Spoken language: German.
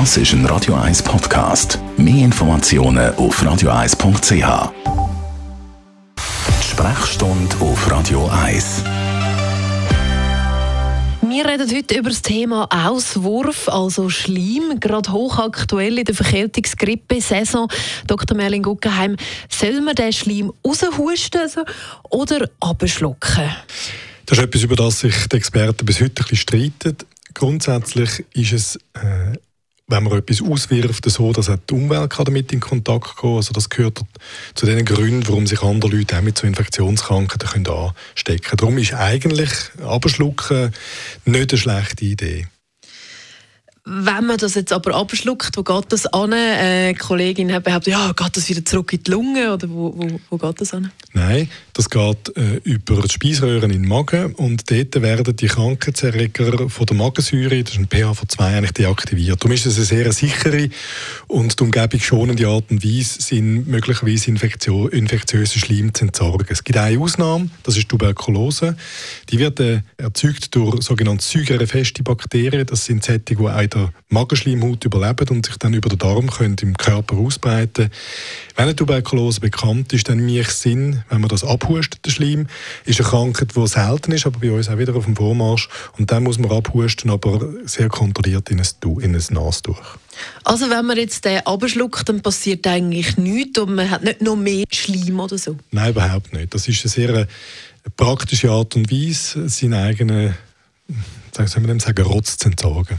Das ist ein Radio 1 Podcast. Mehr Informationen auf radio1.ch. Sprechstunde auf Radio 1. Wir reden heute über das Thema Auswurf, also Schleim, gerade hochaktuell in der Verkältungsgrippe-Saison. Dr. Merlin Guggenheim, soll man den Schleim raushusten also, oder abschlucken? Das ist etwas, über das sich die Experten bis heute ein bisschen streiten. Grundsätzlich ist es äh, wenn man etwas auswirft, so, dass auch die Umwelt damit in Kontakt kommen Also das gehört zu den Gründen, warum sich andere Leute auch mit so Infektionskrankheiten anstecken können. Darum ist eigentlich Abschlucken nicht eine schlechte Idee. Wenn man das jetzt aber abschluckt, wo geht das an? Äh, Kollegin hat behauptet, ja, geht das wieder zurück in die Lunge oder wo, wo, wo geht das an? Nein, das geht äh, über die Speiseröhren in den Magen und dort werden die Krankheitserreger von der Magensäure, das ist ein pH von 2, eigentlich deaktiviert. Darum ist es eine sehr sichere und die Umgebung schonende Art und Weise, sind möglicherweise Infektio infektiöse Schleim zu entsorgen. Es gibt eine Ausnahme, das ist Tuberkulose. Die wird äh, erzeugt durch sogenannte säugerefeste Bakterien. Das sind solche, die der Magenschleimhaut überleben und sich dann über den Darm können im Körper ausbreiten Wenn eine Tuberkulose bekannt ist, dann macht es Sinn, wenn man das abhustet, den Schleim. Ist eine Krankheit, die selten ist, aber bei uns auch wieder auf dem Vormarsch. Und dann muss man abhusten, aber sehr kontrolliert in ein, in ein Nastuch. Also wenn man jetzt den abschluckt, dann passiert eigentlich nichts und man hat nicht noch mehr Schleim oder so? Nein, überhaupt nicht. Das ist eine sehr eine praktische Art und Weise, seinen eigenen, sagen wir sagen, Rotz zu entsorgen.